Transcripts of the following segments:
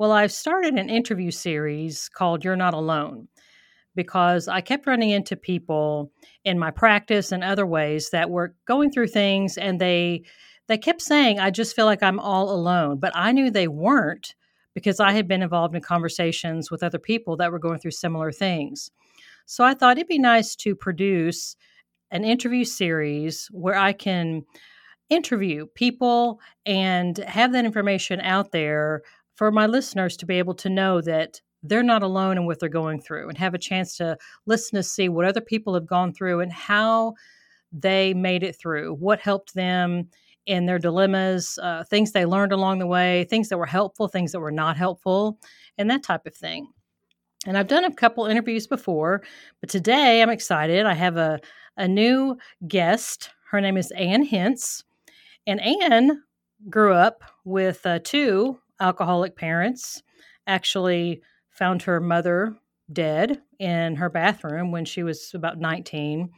Well, I've started an interview series called You're Not Alone because I kept running into people in my practice and other ways that were going through things and they they kept saying I just feel like I'm all alone, but I knew they weren't because I had been involved in conversations with other people that were going through similar things. So I thought it'd be nice to produce an interview series where I can interview people and have that information out there for my listeners to be able to know that they're not alone in what they're going through and have a chance to listen to see what other people have gone through and how they made it through, what helped them in their dilemmas, uh, things they learned along the way, things that were helpful, things that were not helpful, and that type of thing. And I've done a couple interviews before, but today I'm excited. I have a, a new guest. Her name is Ann Hintz. And Ann grew up with uh, two alcoholic parents actually found her mother dead in her bathroom when she was about 19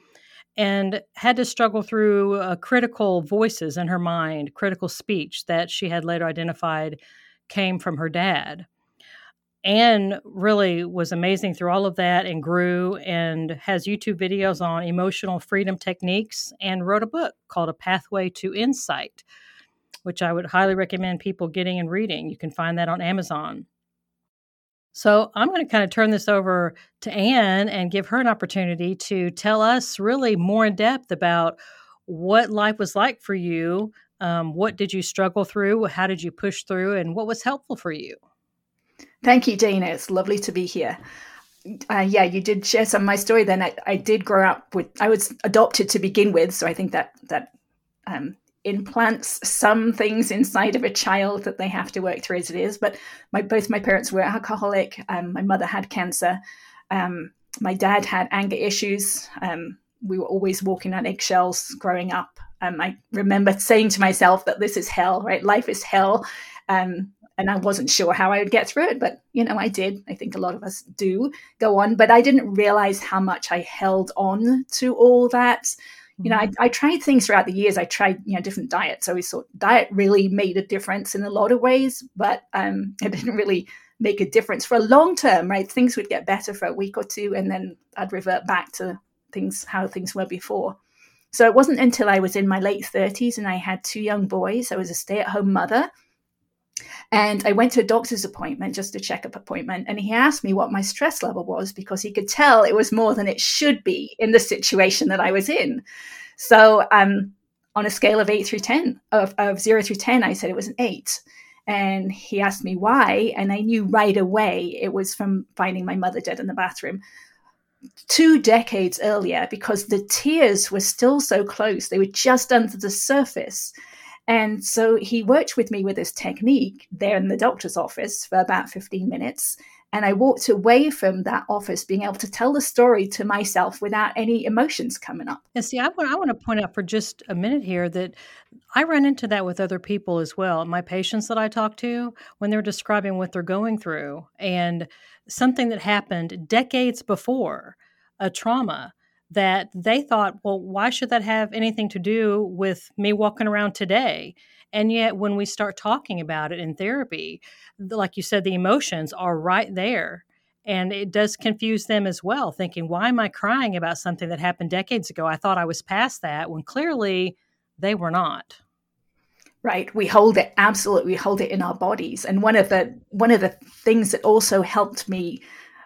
and had to struggle through uh, critical voices in her mind, critical speech that she had later identified came from her dad. Anne really was amazing through all of that and grew and has YouTube videos on emotional freedom techniques and wrote a book called A Pathway to Insight, which I would highly recommend people getting and reading. You can find that on Amazon. So I'm going to kind of turn this over to Anne and give her an opportunity to tell us really more in depth about what life was like for you. Um, what did you struggle through? How did you push through? And what was helpful for you? Thank you, Dana. It's lovely to be here. Uh, yeah, you did share some of my story. Then I, I did grow up with. I was adopted to begin with, so I think that that um, implants some things inside of a child that they have to work through as it is. But my both my parents were alcoholic. Um, my mother had cancer. Um, my dad had anger issues. Um, we were always walking on eggshells growing up. I remember saying to myself that this is hell, right? Life is hell. Um, and I wasn't sure how I would get through it, but you know, I did. I think a lot of us do go on, but I didn't realize how much I held on to all that you know, I, mm-hmm. I, tried things throughout the years. I tried, you know, different diets. I we thought diet really made a difference in a lot of ways, but um, it didn't really make a difference for a long term, right? Things would get better for a week or two, and then I'd revert back to things how things were before. So it wasn't until I was in my late 30s and I had two young boys. I was a stay at home mother and I went to a doctor's appointment, just a checkup appointment, and he asked me what my stress level was because he could tell it was more than it should be in the situation that I was in. So, um, on a scale of eight through 10, of, of zero through 10, I said it was an eight. And he asked me why, and I knew right away it was from finding my mother dead in the bathroom two decades earlier because the tears were still so close. They were just under the surface. And so he worked with me with this technique there in the doctor's office for about 15 minutes. And I walked away from that office being able to tell the story to myself without any emotions coming up. And see, I want, I want to point out for just a minute here that I run into that with other people as well. My patients that I talk to, when they're describing what they're going through and something that happened decades before a trauma that they thought, well, why should that have anything to do with me walking around today? And yet, when we start talking about it in therapy, like you said, the emotions are right there. And it does confuse them as well, thinking, why am I crying about something that happened decades ago? I thought I was past that when clearly they were not right we hold it absolutely we hold it in our bodies and one of the one of the things that also helped me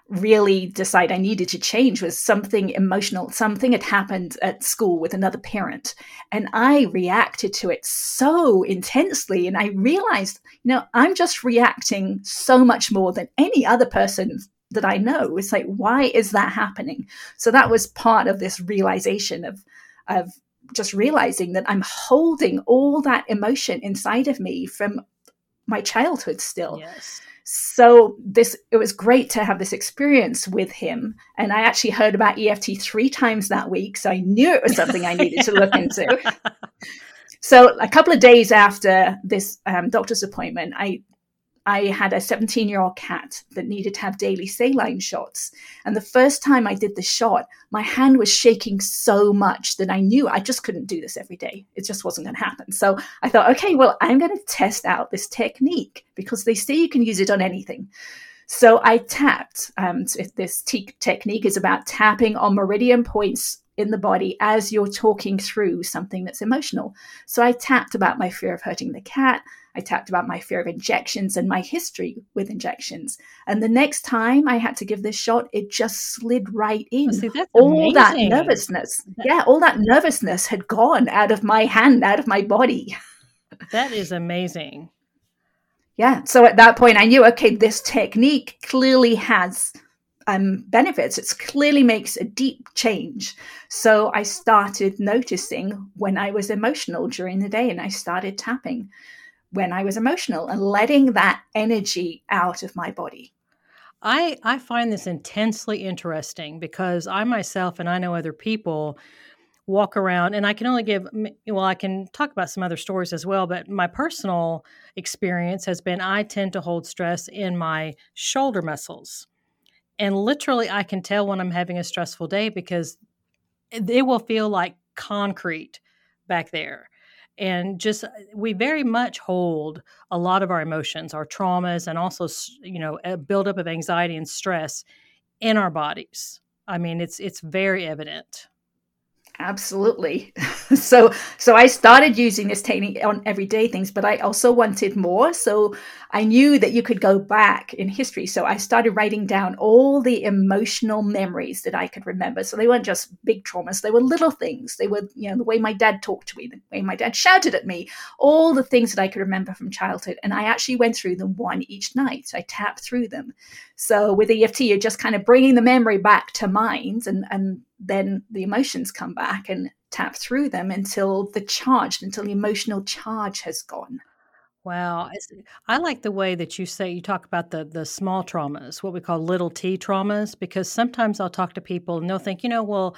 really decide I needed to change was something emotional. Something had happened at school with another parent. And I reacted to it so intensely. And I realized, you know, I'm just reacting so much more than any other person that I know. It's like, why is that happening? So that was part of this realization of, of just realizing that I'm holding all that emotion inside of me from my childhood still. Yes. So this it was great to have this experience with him. And I actually heard about EFT three times that week, so I knew it was something I needed to look into. So a couple of days after this um, doctor's appointment, I I had a 17 year old cat that needed to have daily saline shots. And the first time I did the shot, my hand was shaking so much that I knew I just couldn't do this every day. It just wasn't going to happen. So I thought, okay, well, I'm going to test out this technique because they say you can use it on anything. So I tapped. Um, so this te- technique is about tapping on meridian points in the body as you're talking through something that's emotional. So I tapped about my fear of hurting the cat. I talked about my fear of injections and my history with injections. And the next time I had to give this shot, it just slid right in. See, all amazing. that nervousness. Yeah, all that nervousness had gone out of my hand, out of my body. That is amazing. Yeah. So at that point, I knew, okay, this technique clearly has um, benefits. It clearly makes a deep change. So I started noticing when I was emotional during the day and I started tapping when I was emotional and letting that energy out of my body. I, I find this intensely interesting because I myself and I know other people walk around and I can only give well I can talk about some other stories as well but my personal experience has been I tend to hold stress in my shoulder muscles and literally, I can tell when I'm having a stressful day because it will feel like concrete back there. And just, uh, we very much hold a lot of our emotions, our traumas, and also, you know, a buildup of anxiety and stress in our bodies. I mean, it's it's very evident. Absolutely. so so I started using this technique on everyday things, but I also wanted more. So I knew that you could go back in history. So I started writing down all the emotional memories that I could remember. So they weren't just big traumas, they were little things. They were, you know, the way my dad talked to me, the way my dad shouted at me, all the things that I could remember from childhood. And I actually went through them one each night. I tapped through them. So with EFT, you're just kind of bringing the memory back to mind and and then the emotions come back and tap through them until the charge, until the emotional charge has gone. Wow, I like the way that you say you talk about the the small traumas, what we call little T traumas, because sometimes I'll talk to people and they'll think, you know, well,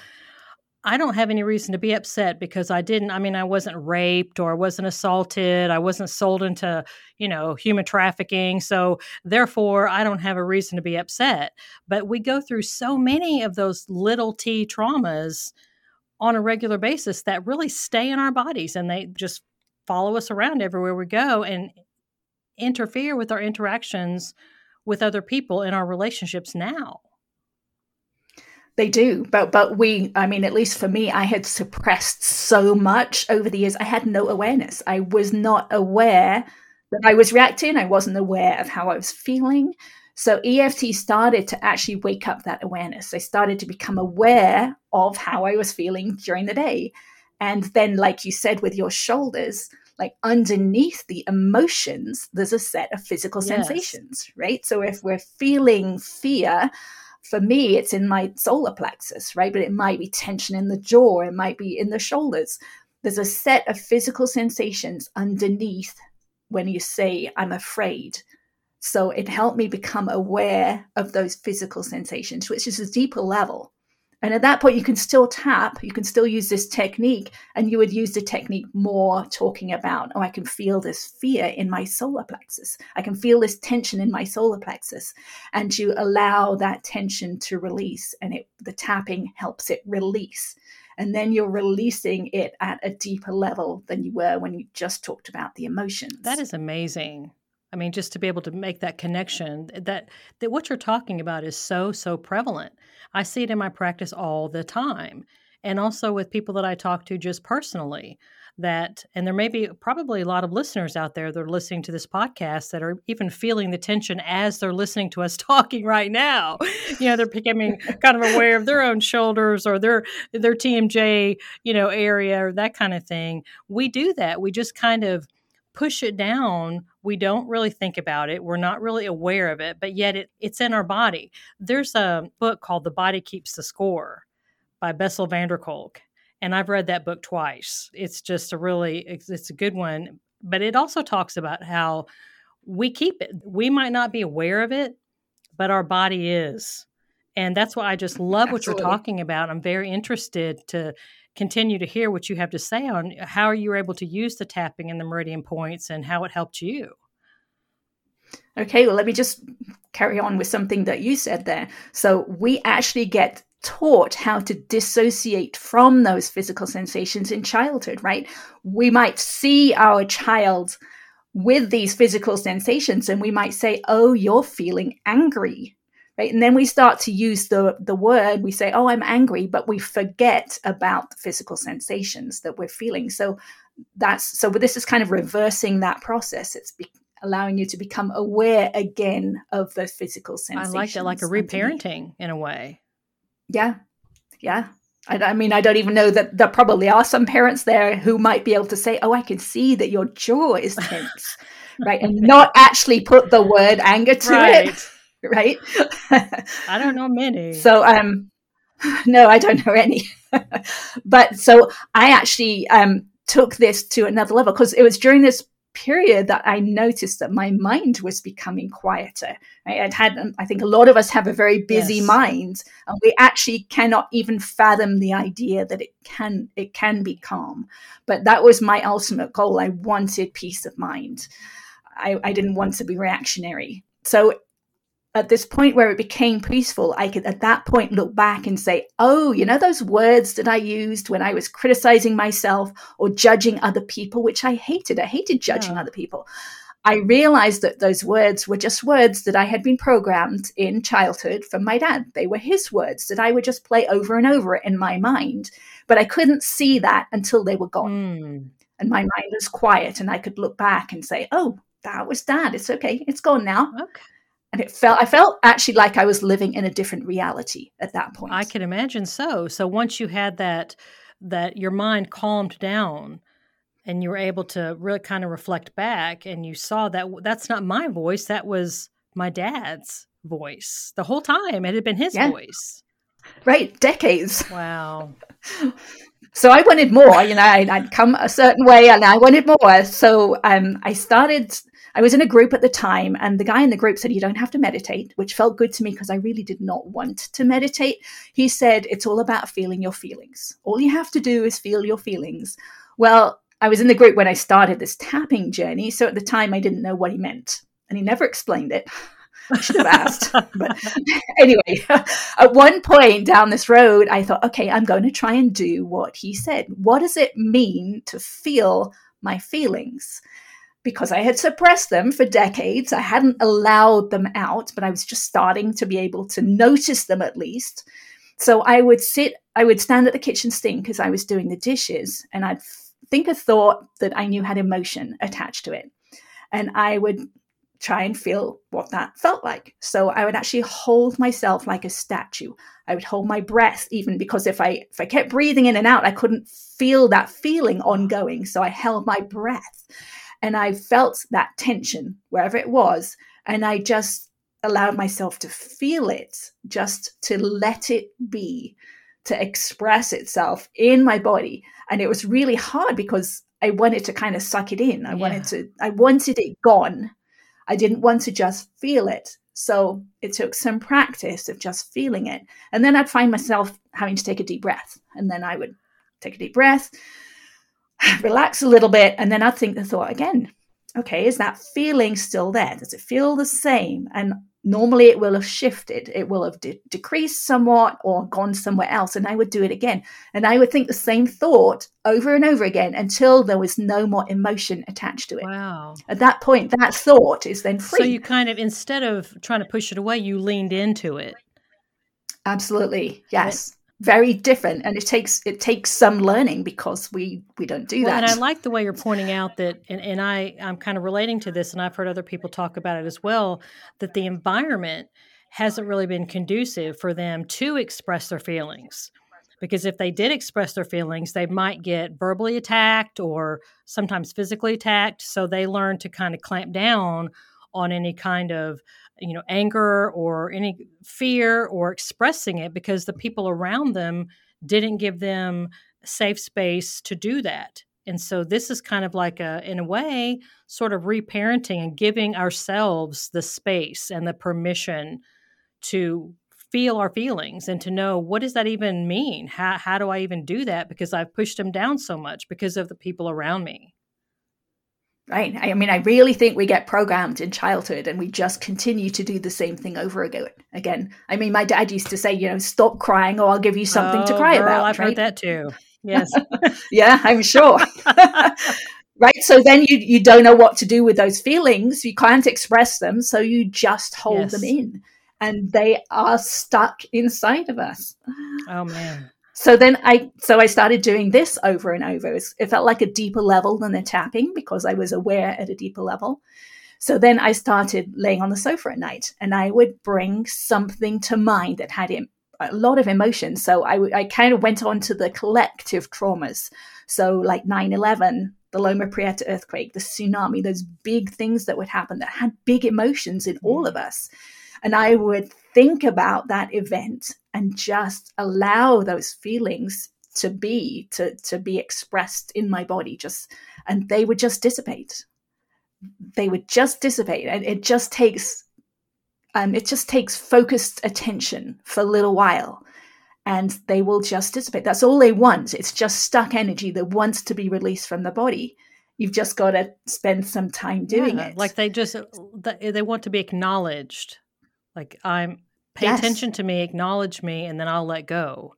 I don't have any reason to be upset because I didn't. I mean, I wasn't raped or I wasn't assaulted. I wasn't sold into, you know, human trafficking. So therefore, I don't have a reason to be upset. But we go through so many of those little T traumas on a regular basis that really stay in our bodies and they just follow us around everywhere we go and interfere with our interactions with other people in our relationships now. They do, but but we, I mean, at least for me, I had suppressed so much over the years. I had no awareness. I was not aware that I was reacting. I wasn't aware of how I was feeling. So EFT started to actually wake up that awareness. I started to become aware of how I was feeling during the day. And then, like you said, with your shoulders, like underneath the emotions, there's a set of physical yes. sensations, right? So if we're feeling fear, for me, it's in my solar plexus, right? But it might be tension in the jaw, it might be in the shoulders. There's a set of physical sensations underneath when you say, I'm afraid. So it helped me become aware of those physical sensations, which is a deeper level. And at that point, you can still tap, you can still use this technique, and you would use the technique more talking about, oh, I can feel this fear in my solar plexus. I can feel this tension in my solar plexus. And you allow that tension to release, and it, the tapping helps it release. And then you're releasing it at a deeper level than you were when you just talked about the emotions. That is amazing. I mean, just to be able to make that connection that that what you're talking about is so so prevalent. I see it in my practice all the time, and also with people that I talk to just personally. That and there may be probably a lot of listeners out there that are listening to this podcast that are even feeling the tension as they're listening to us talking right now. You know, they're becoming kind of aware of their own shoulders or their their TMJ you know area or that kind of thing. We do that. We just kind of push it down we don't really think about it we're not really aware of it but yet it, it's in our body there's a book called the body keeps the score by bessel van der kolk and i've read that book twice it's just a really it's, it's a good one but it also talks about how we keep it. We might not be aware of it, but our body is. And that's why I just love what Absolutely. you're talking about. I'm very interested to continue to hear what you have to say on how you were able to use the tapping and the meridian points and how it helped you. Okay, well, let me just carry on with something that you said there. So, we actually get taught how to dissociate from those physical sensations in childhood, right? We might see our child with these physical sensations and we might say, Oh, you're feeling angry. Right. And then we start to use the, the word, we say, Oh, I'm angry, but we forget about the physical sensations that we're feeling. So that's so this is kind of reversing that process. It's be, allowing you to become aware again of those physical sensations. I like that, like a reparenting in a way. Yeah. Yeah. I, I, mean, I don't even know that there probably are some parents there who might be able to say, "Oh, I can see that your jaw is tense," right, and not actually put the word anger to right. it, right? I don't know many. So, um, no, I don't know any. but so I actually um took this to another level because it was during this period that I noticed that my mind was becoming quieter. Right? I'd had, I think a lot of us have a very busy yes. mind, and we actually cannot even fathom the idea that it can it can be calm. But that was my ultimate goal. I wanted peace of mind. I, I didn't want to be reactionary. So at this point where it became peaceful, I could at that point look back and say, oh, you know, those words that I used when I was criticizing myself or judging other people, which I hated. I hated judging yeah. other people. I realized that those words were just words that I had been programmed in childhood from my dad. They were his words that I would just play over and over in my mind. But I couldn't see that until they were gone. Mm. And my mind was quiet, and I could look back and say, oh, that was dad. It's okay. It's gone now. Okay and it felt i felt actually like i was living in a different reality at that point. I can imagine so. So once you had that that your mind calmed down and you were able to really kind of reflect back and you saw that that's not my voice that was my dad's voice the whole time. It had been his yeah. voice. Right decades. Wow. So i wanted more you know I'd, I'd, come a certain way and i wanted more. So um, i started I was in a group at the time, and the guy in the group said, You don't have to meditate, which felt good to me because I really did not want to meditate. He said, It's all about feeling your feelings. All you have to do is feel your feelings. Well, I was in the group when I started this tapping journey. So at the time, I didn't know what he meant, and he never explained it. I should have asked. but anyway, at one point down this road, I thought, okay, I'm going to try and do what he said. What does it mean to feel my feelings? Because I had suppressed them for decades. I hadn't allowed them out, but I was just starting to be able to notice them at least. So I would sit, I would stand at the kitchen sink as I was doing the dishes, and I'd think a thought that I knew had emotion attached to it. And I would try and feel what that felt like. So I would actually hold myself like a statue. I would hold my breath even because if I if I kept breathing in and out, I couldn't feel that feeling ongoing. So I held my breath. And I felt that tension wherever it was. And I just allowed myself to feel it, just to let it be, to express itself in my body. And it was really hard because I wanted to kind of suck it in. I yeah. wanted to, I wanted it gone. I didn't want to just feel it. So it took some practice of just feeling it. And then I'd find myself having to take a deep breath. And then I would take a deep breath, relax a little bit, and then I'd think the thought again. Okay, is that feeling still there? Does it feel the same? And normally it will have shifted. It will have de- decreased somewhat or gone somewhere else. And I would do it again. And I would think the same thought over and over again until there was no more emotion attached to it. Wow. At that point, that thought is then free. So you kind of, instead of trying to push it away, you leaned into it. Absolutely. Yes very different and it takes it takes some learning because we we don't do well, that. And i like the way you're pointing out that and, and i i'm kind of relating to this and i've heard other people talk about it as well that the environment hasn't really been conducive for them to express their feelings. Because if they did express their feelings they might get verbally attacked or sometimes physically attacked so they learn to kind of clamp down on any kind of you know anger or any fear or expressing it because the people around them didn't give them safe space to do that And so this is kind of like a, in a way, sort of reparenting and giving ourselves the space and the permission to feel our feelings and to know what does that even mean? How, how do I even do that? Because I've pushed them down so much because of the people around me. Right. I mean, I really think we get programmed in childhood and we just continue to do the same thing over again. Again, I mean, my dad used to say, you know, stop crying or I'll give you something oh, to cry girl, about. I've right? heard that too. Yes. yeah, I'm sure. right. So then you, you don't know what to do with those feelings. You can't express them. So you just hold yes. them in and they are stuck inside of us. Oh, man so then I so I started doing this over and over. It felt like a deeper level than the tapping because I was aware at a deeper level. So then I started laying on the sofa at night, and I would bring something to mind that had a lot of emotion. So I, I kind of went on to the collective traumas. So like 9-11, the Loma Prieta earthquake, the tsunami, those big things that would happen that had big emotions in all mm. of us. And I would think about that event and just allow those feelings to be to to be expressed in my body just and they would just dissipate. They would just dissipate and it just takes um, it just takes focused attention for a little while and they will just dissipate. That's all they want. It's just stuck energy that wants to be released from the body. You've just got to spend some time doing yeah, it. like they just they want to be acknowledged like i'm pay yes. attention to me, acknowledge me, and then I'll let go.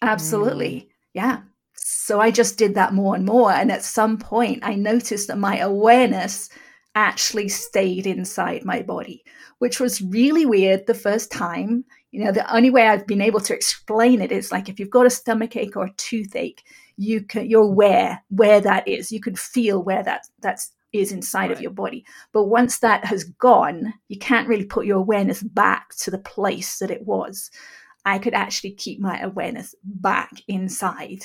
Absolutely. Mm. Yeah. So I just did that more and more. And at some point, I noticed that my awareness actually stayed inside my body, which was really weird the first time. You know, the only way I've been able to explain it is like if you've got a stomach ache or a toothache, you can you're aware where that is. You can feel where that that's is inside right. of your body. But once that has gone, you can't really put your awareness back to the place that it was. I could actually keep my awareness back inside.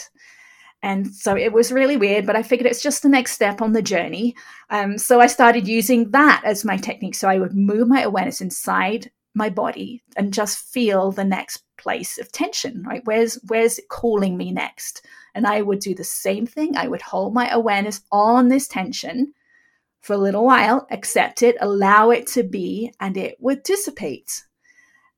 And so it was really weird, but I figured it's just the next step on the journey. Um, so I started using that as my technique. So I would move my awareness inside my body and just feel the next place of tension, right? Where's where's it calling me next? And I would do the same thing. I would hold my awareness on this tension for a little while, accept it, allow it to be, and it would dissipate.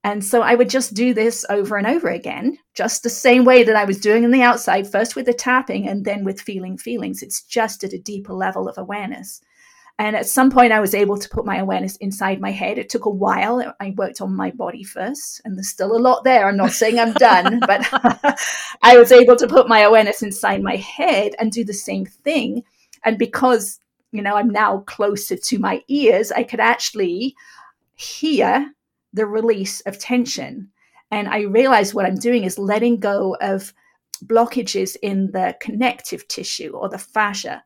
And so I would just do this over and over again, just the same way that I was doing on the outside, first with the tapping and then with feeling feelings. It's just at a deeper level of awareness. And at some point, I was able to put my awareness inside my head. It took a while. I worked on my body first, and there's still a lot there. I'm not saying I'm done, but I was able to put my awareness inside my head and do the same thing. And because you know, I'm now closer to my ears, I could actually hear the release of tension. And I realize what I'm doing is letting go of blockages in the connective tissue or the fascia.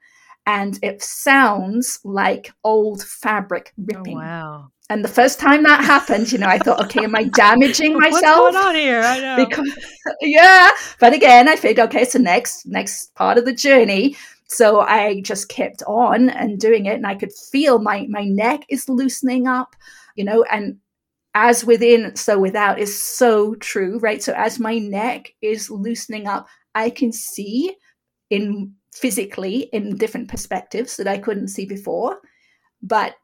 And it sounds like old fabric oh, ripping. Oh, wow. And the first time that happened, you know, I thought, okay, am I damaging myself? What's going on here? I know. Because, yeah. But again, I figured, okay, so next next part of the journey. So I just kept on and doing it, and I could feel my my neck is loosening up, you know, and as within, so without is so true, right? So as my neck is loosening up, I can see in physically in different perspectives that I couldn't see before. But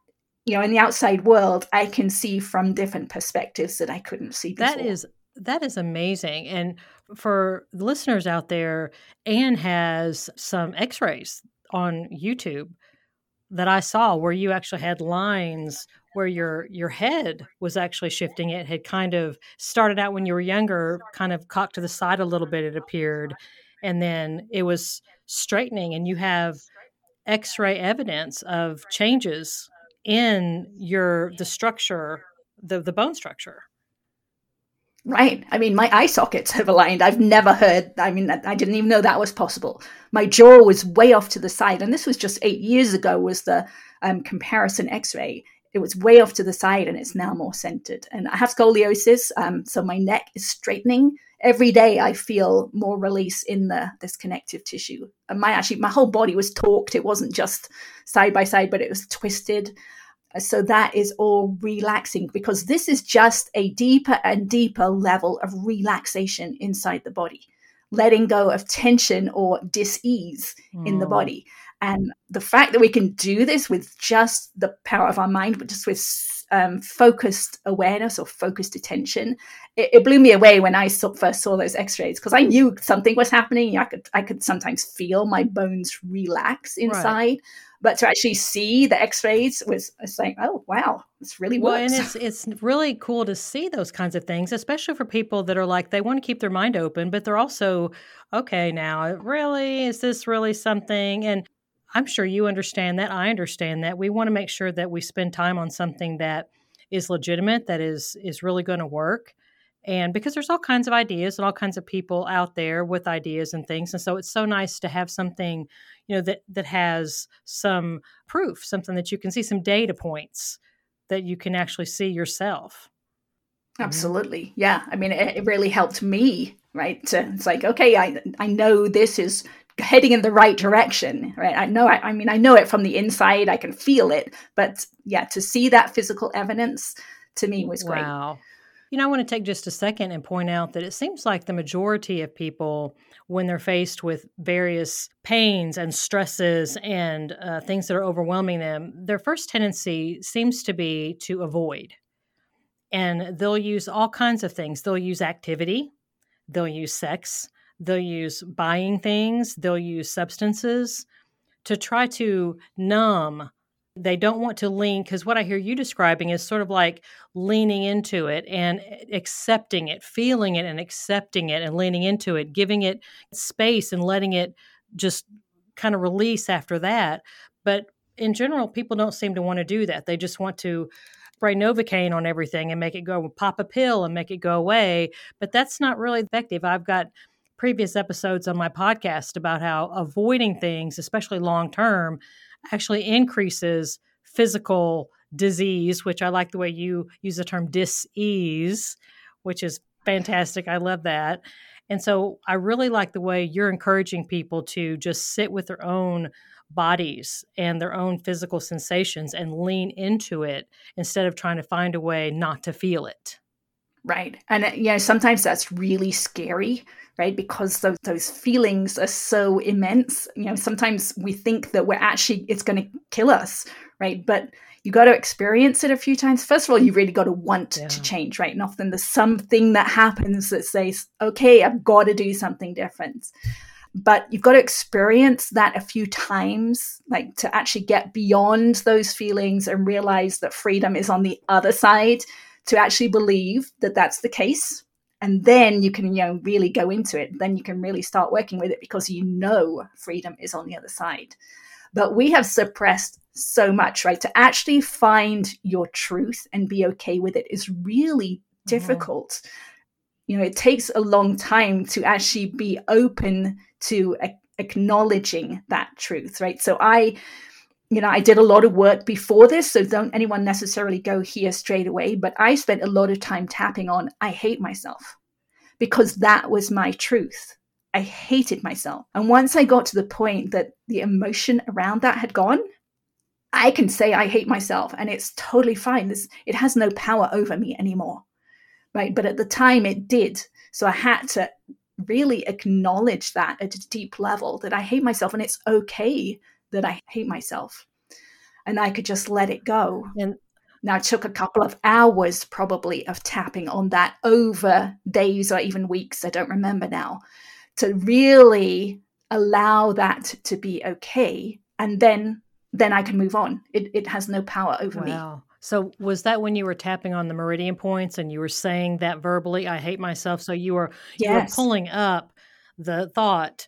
you know, in the outside world, I can see from different perspectives that I couldn't see before. That is that is amazing. And for listeners out there, Anne has some x rays on YouTube that I saw where you actually had lines where your your head was actually shifting. It had kind of started out when you were younger, kind of cocked to the side a little bit, it appeared. And then it was straightening, and you have x ray evidence of changes in your the structure, the, the bone structure. Right. I mean, my eye sockets have aligned. I've never heard, I mean, I didn't even know that was possible. My jaw was way off to the side. And this was just eight years ago, was the um, comparison x ray. It was way off to the side and it's now more centered. And I have scoliosis. Um, so my neck is straightening. Every day I feel more release in the this connective tissue. And my actually, my whole body was torqued. It wasn't just side by side, but it was twisted. So that is all relaxing because this is just a deeper and deeper level of relaxation inside the body. letting go of tension or dis-ease mm. in the mm. body and the fact that we can do this with just the power of our mind but just with um, focused awareness or focused attention it, it, blew me away when i saw, first saw those x-rays because i knew something was happening i could i could sometimes feel my bones relax inside right but to actually see the x-rays was it's like oh wow it's really well and it's it's really cool to see those kinds of things especially for people that are like they want to keep their mind open but they're also okay now really? Is this really something? And i'm sure you understand that i understand that. We want to make sure that we spend time on something that is legitimate that is is really going to work and because there's all kinds of ideas and all kinds of people out there with ideas and things and so it's so nice to have something you know that that has some proof something that you can see some data points that you can actually see yourself. Mm-hmm. absolutely. Yeah. I mean it, it really helped me right to, it's like okay i i know this is heading in the right direction right? I know I, I mean i know it from the inside i can feel it but yeah to see that physical evidence to me was great. Wow you know, I want to take just a second and point out that it seems like the majority of people, when they're faced with various pains and stresses and uh, things that are overwhelming them, their first tendency seems to be to avoid. And they'll use all kinds of things. They'll use activity, they'll use sex, they'll use buying things, they'll use substances to try to numb they don't want to lean because what I hear you describing is sort of like leaning into it and eh, accepting it, feeling it and accepting it and leaning into it, giving it space and letting it just kind of release after that. But in general, people don't seem to want to do that. They just want to spray Novocaine on everything and make it go, pop a pill and make it go away. But that's not really effective. I've got previous episodes on my podcast about how avoiding things, especially long term, actually increases physical disease, which I like the way you use the term dis-ease, which is fantastic. I love that. And so I really like the way you're encouraging people to just sit with their own bodies and their own physical sensations and lean into it instead of trying to find a way not to feel it. Right. And, uh, you know, sometimes that's really scary, right? Because those, those feelings are so immense. You know, sometimes we think that we're actually, it's going to kill us, right? But you got to experience it a few times. First of all, you really got to want yeah. to change, right? And often there's something that happens that says, okay, I've got to do something different. But you've got to experience that a few times, like to actually get beyond those feelings and realize that freedom is on the other side to actually believe that that's the case. And then you can you know really go into it. Then you can really start working with it because you know freedom is on the other side. But we have suppressed so much right? To actually find your truth and be okay with it is really mm-hmm. difficult. You know it takes a long time to actually be open to a- acknowledging that truth right? So i you know, I did a lot of work before this, so don't anyone necessarily go here straight away. But I spent a lot of time tapping on, I hate myself because that was my truth. I hated myself. And once I got to the point that the emotion around that had gone, I can say I hate myself and it's totally fine. This, it has no power over me anymore. Right. But at the time it did. So I had to really acknowledge that at a deep level that I hate myself and it's okay that I hate myself. And I could just let it go. And now it took a couple of hours probably of tapping on that over days or even weeks, I don't remember now, to really allow that to be okay. And then then I can move on. It it has no power over wow. me. So was that when you were tapping on the meridian points and you were saying that verbally, I hate myself? So you were yes. you were pulling up the thought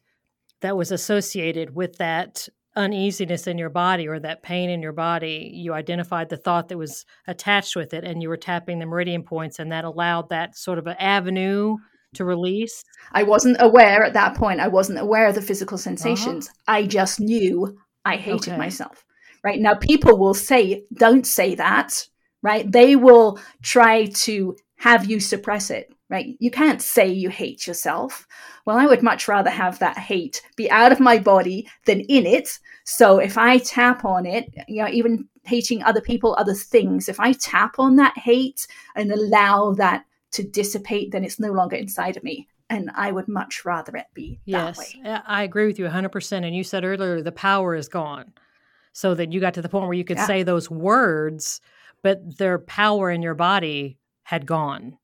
that was associated with that uneasiness in your body or that pain in your body, you identified the thought that was attached with it and you were tapping the meridian points, and that allowed that sort of an avenue to release? I wasn't aware at that point. I wasn't aware of the physical sensations. Uh-huh. I just knew I hated okay. myself. Right now, people will say, don't say that. Right. They will try to have you suppress it right? You can't say you hate yourself. Well, I would much rather have that hate be out of my body than in it. So if I tap on it, you know, even hating other people, other things, if I tap on that hate and allow that to dissipate, then it's no longer inside of me. And I would much rather it be yes, that way. I agree with you 100%. And you said earlier the power is gone. So that you got to the point where you could yeah. say those words, but their power in your body had gone.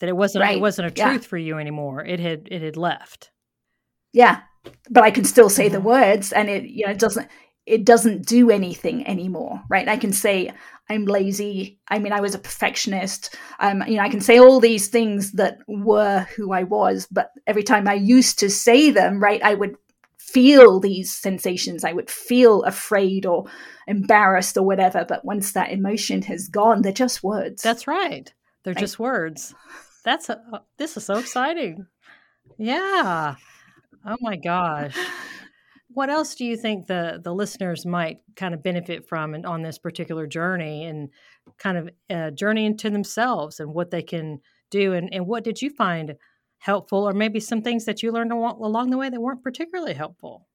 That it wasn't right. it wasn't a truth yeah. for you anymore. It had it had left. Yeah. But I can still say mm-hmm. the words and it you know it doesn't it doesn't do anything anymore, right? I can say I'm lazy. I mean, I was a perfectionist. Um, you know, I can say all these things that were who I was, but every time I used to say them, right, I would feel these sensations. I would feel afraid or embarrassed or whatever. But once that emotion has gone, they're just words. That's right. They're right? just words. That's a, uh, this is so exciting. Yeah. Oh my gosh what else do you think the the listeners might kind of benefit from and on this particular journey and kind of uh, journey into themselves and what they can do and, and what did you find helpful or maybe some things that you learned along the way that weren't particularly helpful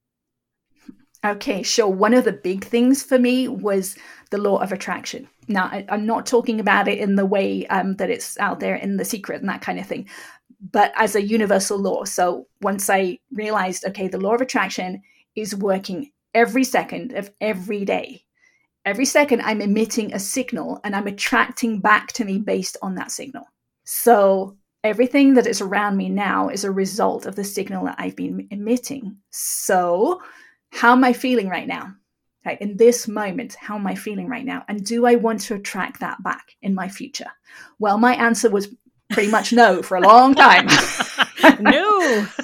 Okay, sure. One of the big things for me was the law of attraction. Now, I, am not talking about it in the way um, that it's out there in the secret and that kind of thing, but as a universal law. So once I realized, okay, the law of attraction is working every second of every day. Every second, I'm emitting a signal and I'm attracting back to me based on that signal. So, everything that is around me now is a result of the signal that I've been emitting. So, how am I feeling right now? Right, in this moment, how am I feeling right now? And do I want to attract that back in my future? Well, my answer was pretty much no for a long time. no.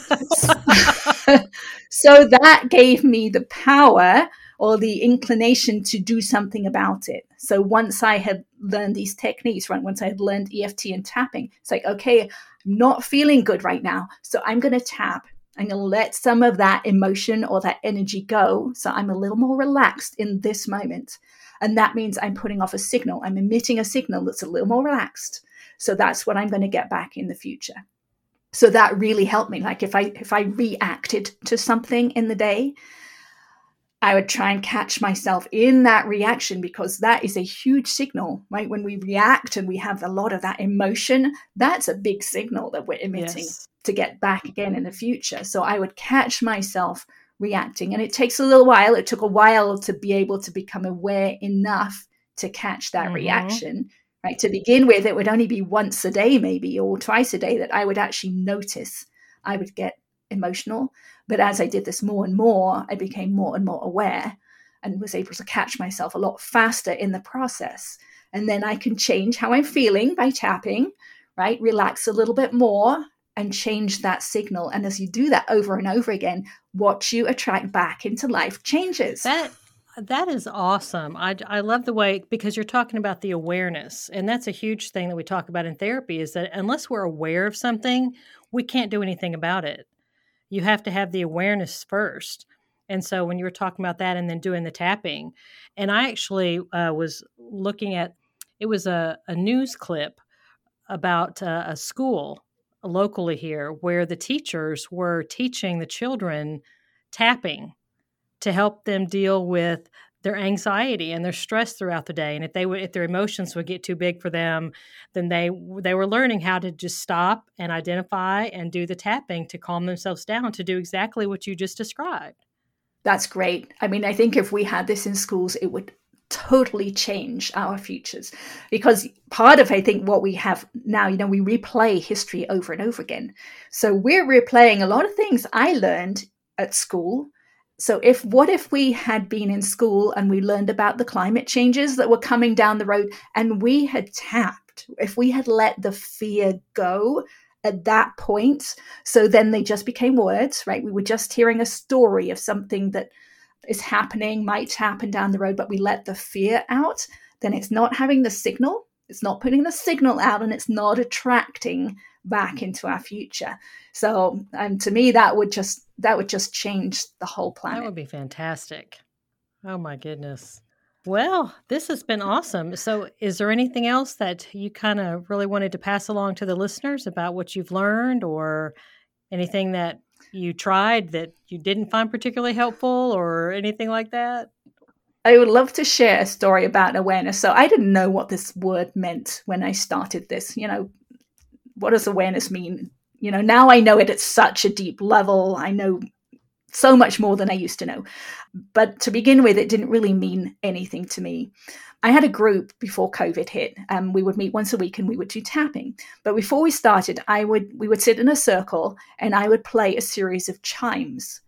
so that gave me the power or the inclination to do something about it. So once I had learned these techniques, right, once I had learned EFT and tapping, it's like, okay, I'm not feeling good right now. So I'm going to tap. I'm going to let some of that emotion or that energy go. So I'm a little more relaxed in this moment. And that means I'm putting off a signal. I'm emitting a signal that's a little more relaxed. So that's what I'm going to get back in the future so that really helped me like if i if i reacted to something in the day i would try and catch myself in that reaction because that is a huge signal right when we react and we have a lot of that emotion that's a big signal that we're emitting yes. To get back again in the future. So i would catch myself reacting. And it takes a little while. It took a while to be able to become aware enough to catch that mm-hmm. reaction right? To begin with it would only be once a day maybe or twice a day that i would actually notice i would get emotional. But as i did this more and more i became more and more aware and was able to catch myself a lot faster in the process. And then i can change how i'm feeling by tapping right? Relax a little bit more and change that signal and as you do that over and over again what you attract back into life changes that that is awesome. I, I love the way because you're talking about the awareness, and that's a huge thing that we talk about in therapy. Is that unless we're aware of something, we can't do anything about it. You have to have the awareness first. And so when you were talking about that, and then doing the tapping, and I actually uh, was looking at it was a, a news clip about uh, a school locally here where the teachers were teaching the children tapping to help them deal with their anxiety and their stress throughout the day. And if they would if their emotions would get too big for them then they they were learning how to just stop and identify and do the tapping to calm themselves down to do exactly what you just described. That's great. I mean i think if we had this in schools it would totally change our futures. Because part of i think what we have now you know we replay history over and over again. So we're replaying a lot of things i learned at school. So if what if we had been in school and we learned about the climate changes that were coming down the road and we had tapped, if we had let the fear go at that point, so then they just became words, right? We were just hearing a story of something that is happening, might happen down the road, but we let the fear out, then it's not having the signal, it's not putting the signal out, and it's not attracting back into our future. So, um, to me, that would just that would just change the whole planet. That would be fantastic. Oh my goodness. Well, this has been awesome. So, is there anything else that you kind of really wanted to pass along to the listeners about what you've learned or anything that you tried that you didn't find particularly helpful or anything like that? I would love to share a story about awareness. So, I didn't know what this word meant when I started this. You know, what does awareness mean? you know, now I know it at such a deep level. I know so much more than I used to know. But to begin with, it didn't really mean anything to me. I had a group before COVID hit. Um, we would meet once a week and we would do tapping. But before we started, I would we would sit in a circle and I would play a series of chimes,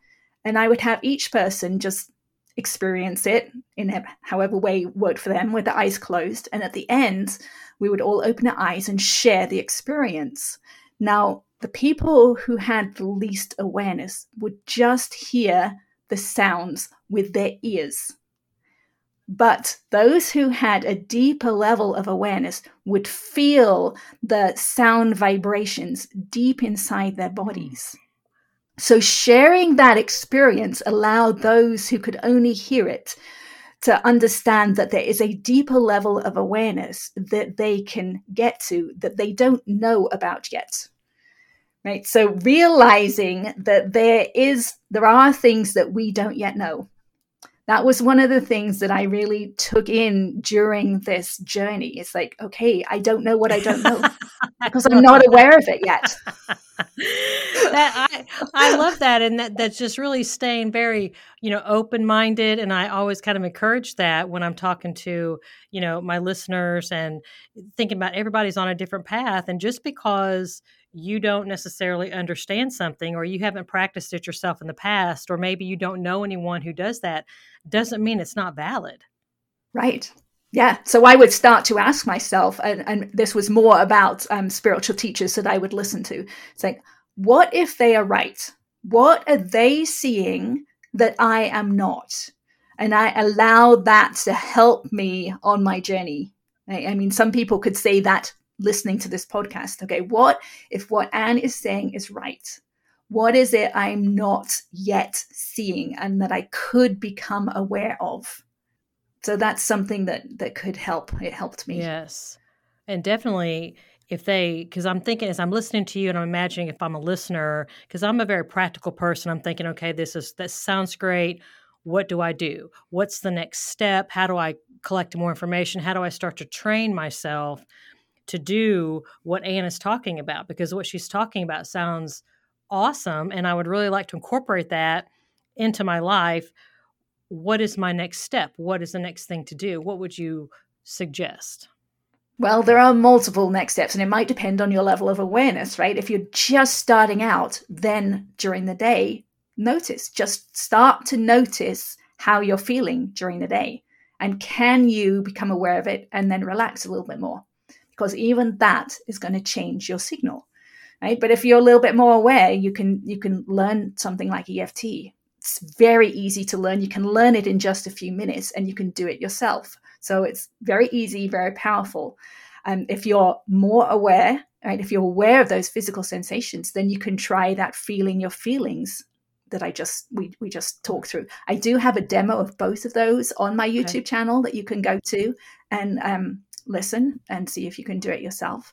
and I would have each person just experience it in however way worked for them with the eyes closed. And at the end, we would all open our eyes and share the experience. Now, the people who had the least awareness would just hear the sounds with their ears. But those who had a deeper level of awareness would feel the sound vibrations deep inside their hmm. bodies. So, sharing that experience allowed those who could only hear it to understand that there is a deeper level of awareness that they can get to that they don't know about yet. Right? So realizing that there is there are things that we don't yet know that was one of the things that I really took in during this journey. It's like, okay, I don't know what I don't know because I'm not aware of it yet. that I I love that, and that that's just really staying very you know open minded, and I always kind of encourage that when I'm talking to you know my listeners and thinking about everybody's on a different path, and just because you don't necessarily understand something or you haven't practiced it yourself in the past or maybe you don't know anyone who does that doesn't mean it's not valid. Right. Yeah. So i would start to ask myself and, and this was more about um, spiritual teachers that i would listen to. Saying what if they are right? What are they seeing that i am not? And i allow that to help me on my journey. I mean, some people could say that listening to this podcast. Okay, what if what Anne is saying is right? What is it I'm not yet seeing and that I could become aware of? So that's something that that could help. It helped me. Yes. And definitely if they because i'm thinking as i'm listening to you and i'm imagining if i'm a listener because i'm a very practical person i'm thinking okay this is that sounds great what do i do what's the next step how do i collect more information how do i start to train myself to do what Anne is talking about because what she's talking about sounds awesome. And I would really like to incorporate that into my life. What is my next step? What is the next thing to do? What would you suggest? Well, there are multiple next steps, and it might depend on your level of awareness, right? If you're just starting out, then during the day, notice, just start to notice how you're feeling during the day. And can you become aware of it and then relax a little bit more? Because even that is going to change your signal right? But if you're a little bit more aware you can you can learn something like eft it's very easy to learn. You can learn it in just a few minutes and you can do it yourself. So it's very easy very powerful. And um, if you're more aware right if you're aware of those physical sensations then you can try that feeling your feelings that I just we we just talked through. I do have a demo of both of those on my YouTube okay. channel that you can go to and um, listen and see if you can do it yourself.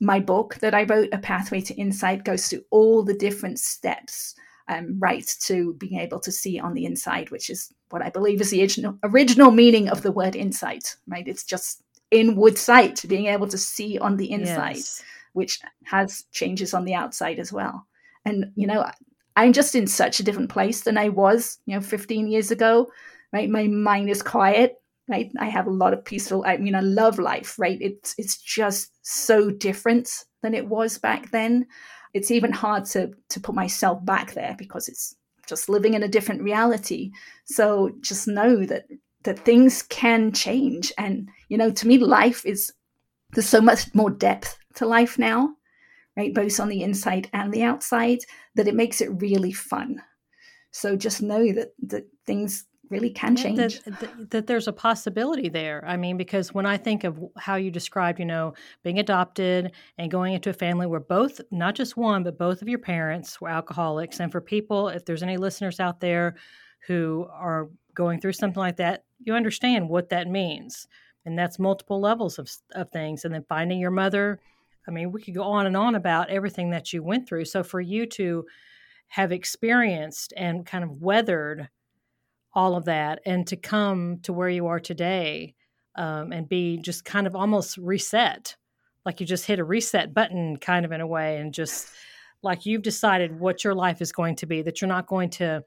My book that I wrote, A Pathway to Insight, goes through all the different steps um, right to being able to see on the inside, which is what I believe is the original, original meaning of the word insight, right? It's just inward sight, being able to see on the inside, yes. which has changes on the outside as well. And, you know, I'm just in such a different place than I was, you know, 15 years ago, right? My mind is quiet right i have a lot of peaceful i mean i love life right? It's it's just so different than it was back then. It's even hard to to put myself back there because it's just living in a different reality. So just know that that things can change. And you know to me life is there's so much more depth to life now right? Both on the inside and the outside that it makes it really fun. So just know that that things really can change. That, that, that, there's a possibility there. I mean, because when I think of how you described, you know, being adopted and going into a family where both, not just one, but both of your parents were alcoholics. And for people, if there's any listeners out there who are going through something like that, you understand what that means. And that's multiple levels of, of things. And then finding your mother. I mean, we could go on and on about everything that you went through. So for you to have experienced and kind of weathered all of that and to come to where you are today um, and be just kind of almost reset like you just hit a reset button kind of in a way and just like you've decided what your life is going to be that you're not going to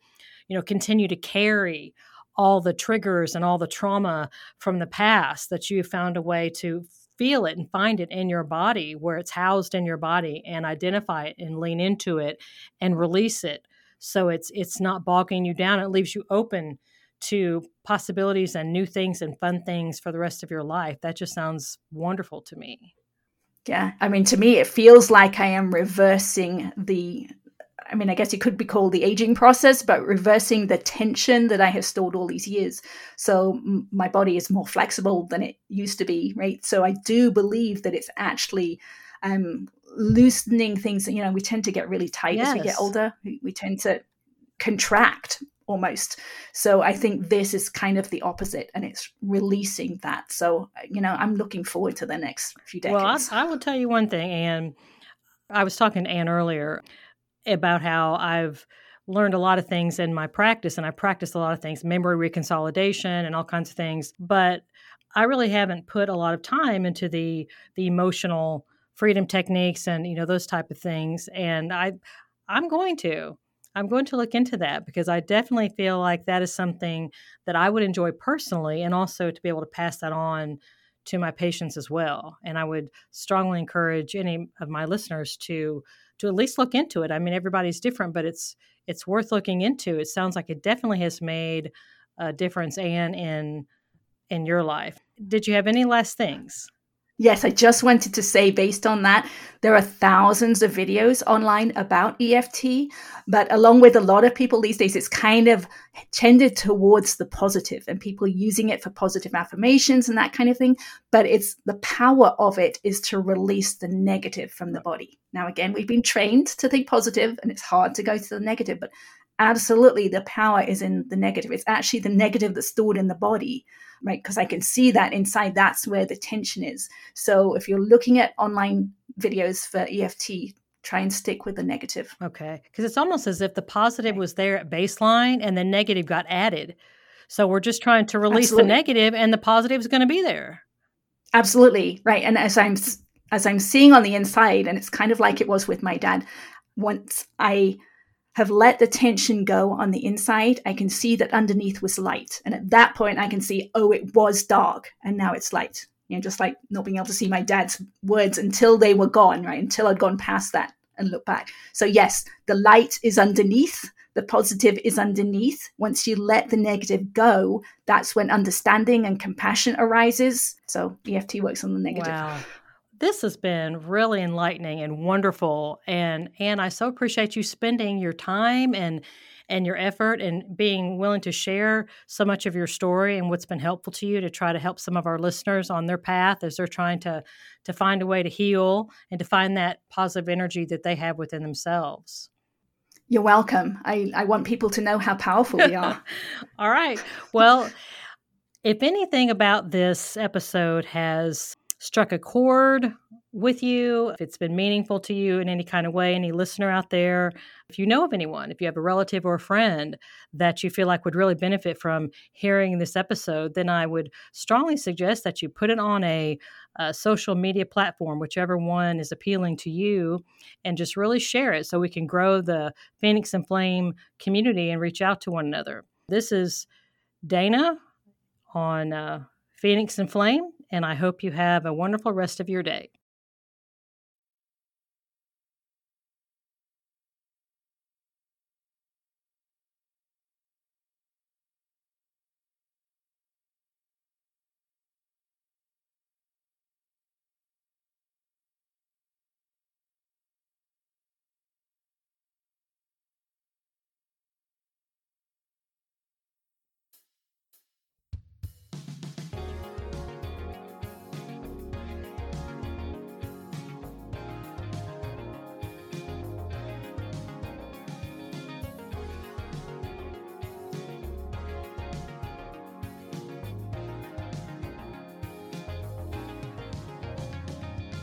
you know continue to carry all the triggers and all the trauma from the past that you found a way to feel it and find it in your body where it's housed in your body and identify it and lean into it and release it so it's it's not bogging you down it leaves you open to possibilities and new things and fun things for the rest of your life that just sounds wonderful to me yeah i mean to me it feels like i am reversing the I mean, I guess it could be called the aging process, but reversing the tension that I have stored all these years. So m- my body is more flexible than it used to be, right? So I do believe that it's actually um, loosening things. You know, we tend to get really tight yes. as we get older. We, we tend to contract almost. So I think this is kind of the opposite, and it's releasing that. So you know, I'm looking forward to the next few decades. Well, I, I will tell you one thing, and I was talking to Anne earlier about how I've learned a lot of things in my practice and I practice a lot of things, memory reconsolidation and all kinds of things, but I really haven't put a lot of time into the the emotional freedom techniques and you know those type of things and I I'm going to I'm going to look into that because I definitely feel like that is something that I would enjoy personally and also to be able to pass that on to my patients as well. And I would strongly encourage any of my listeners to to at least look into it. I mean, everybody's different, but it's it's worth looking into. It sounds like it definitely has made a difference, and in in your life. Did you have any last things? Yes, I just wanted to say, based on that, there are thousands of videos online about EFT, but along with a lot of people these days, it's kind of tended towards the positive and people using it for positive affirmations and that kind of thing. But it's the power of it is to release the negative from the body. Now, again, we've been trained to think positive and it's hard to go to the negative, but absolutely the power is in the negative. It's actually the negative that's stored in the body right? Because I can see that inside that's where the tension is. So if you're looking at online videos for EFT, try and stick with the negative. Okay. Because it's almost as if the positive was there at baseline and the negative got added. So we're just trying to release Absolutely. the negative and the positive is going to be there. Absolutely. Right. And as I'm as I'm seeing on the inside and it's kind of like it was with my dad once I have let the tension go on the inside, I can see that underneath was light. And at that point, I can see, oh, it was dark and now it's light. You know, just like not being able to see my dad's words until they were gone, right? Until I'd gone past that and look back. So, yes, the light is underneath, the positive is underneath. Once you let the negative go, that's when understanding and compassion arises. So, EFT works on the negative. Wow this has been really enlightening and wonderful and and i so appreciate you spending your time and and your effort and being willing to share so much of your story and what's been helpful to you to try to help some of our listeners on their path as they're trying to to find a way to heal and to find that positive energy that they have within themselves. You're welcome. I i want people to know how powerful we are. All right. Well if anything about this episode has struck a chord with you, if it's been meaningful to you in any kind of way, any listener out there, if you know of anyone, if you have a relative or a friend that you feel like would really benefit from hearing this episode, then I would strongly suggest that you put it on a, a social media platform, whichever one is appealing to you, and just really share it so we can grow the Phoenix and Flame community and reach out to one another. This is Dana on uh, Phoenix and Flame, and I hope you have a wonderful rest of your day.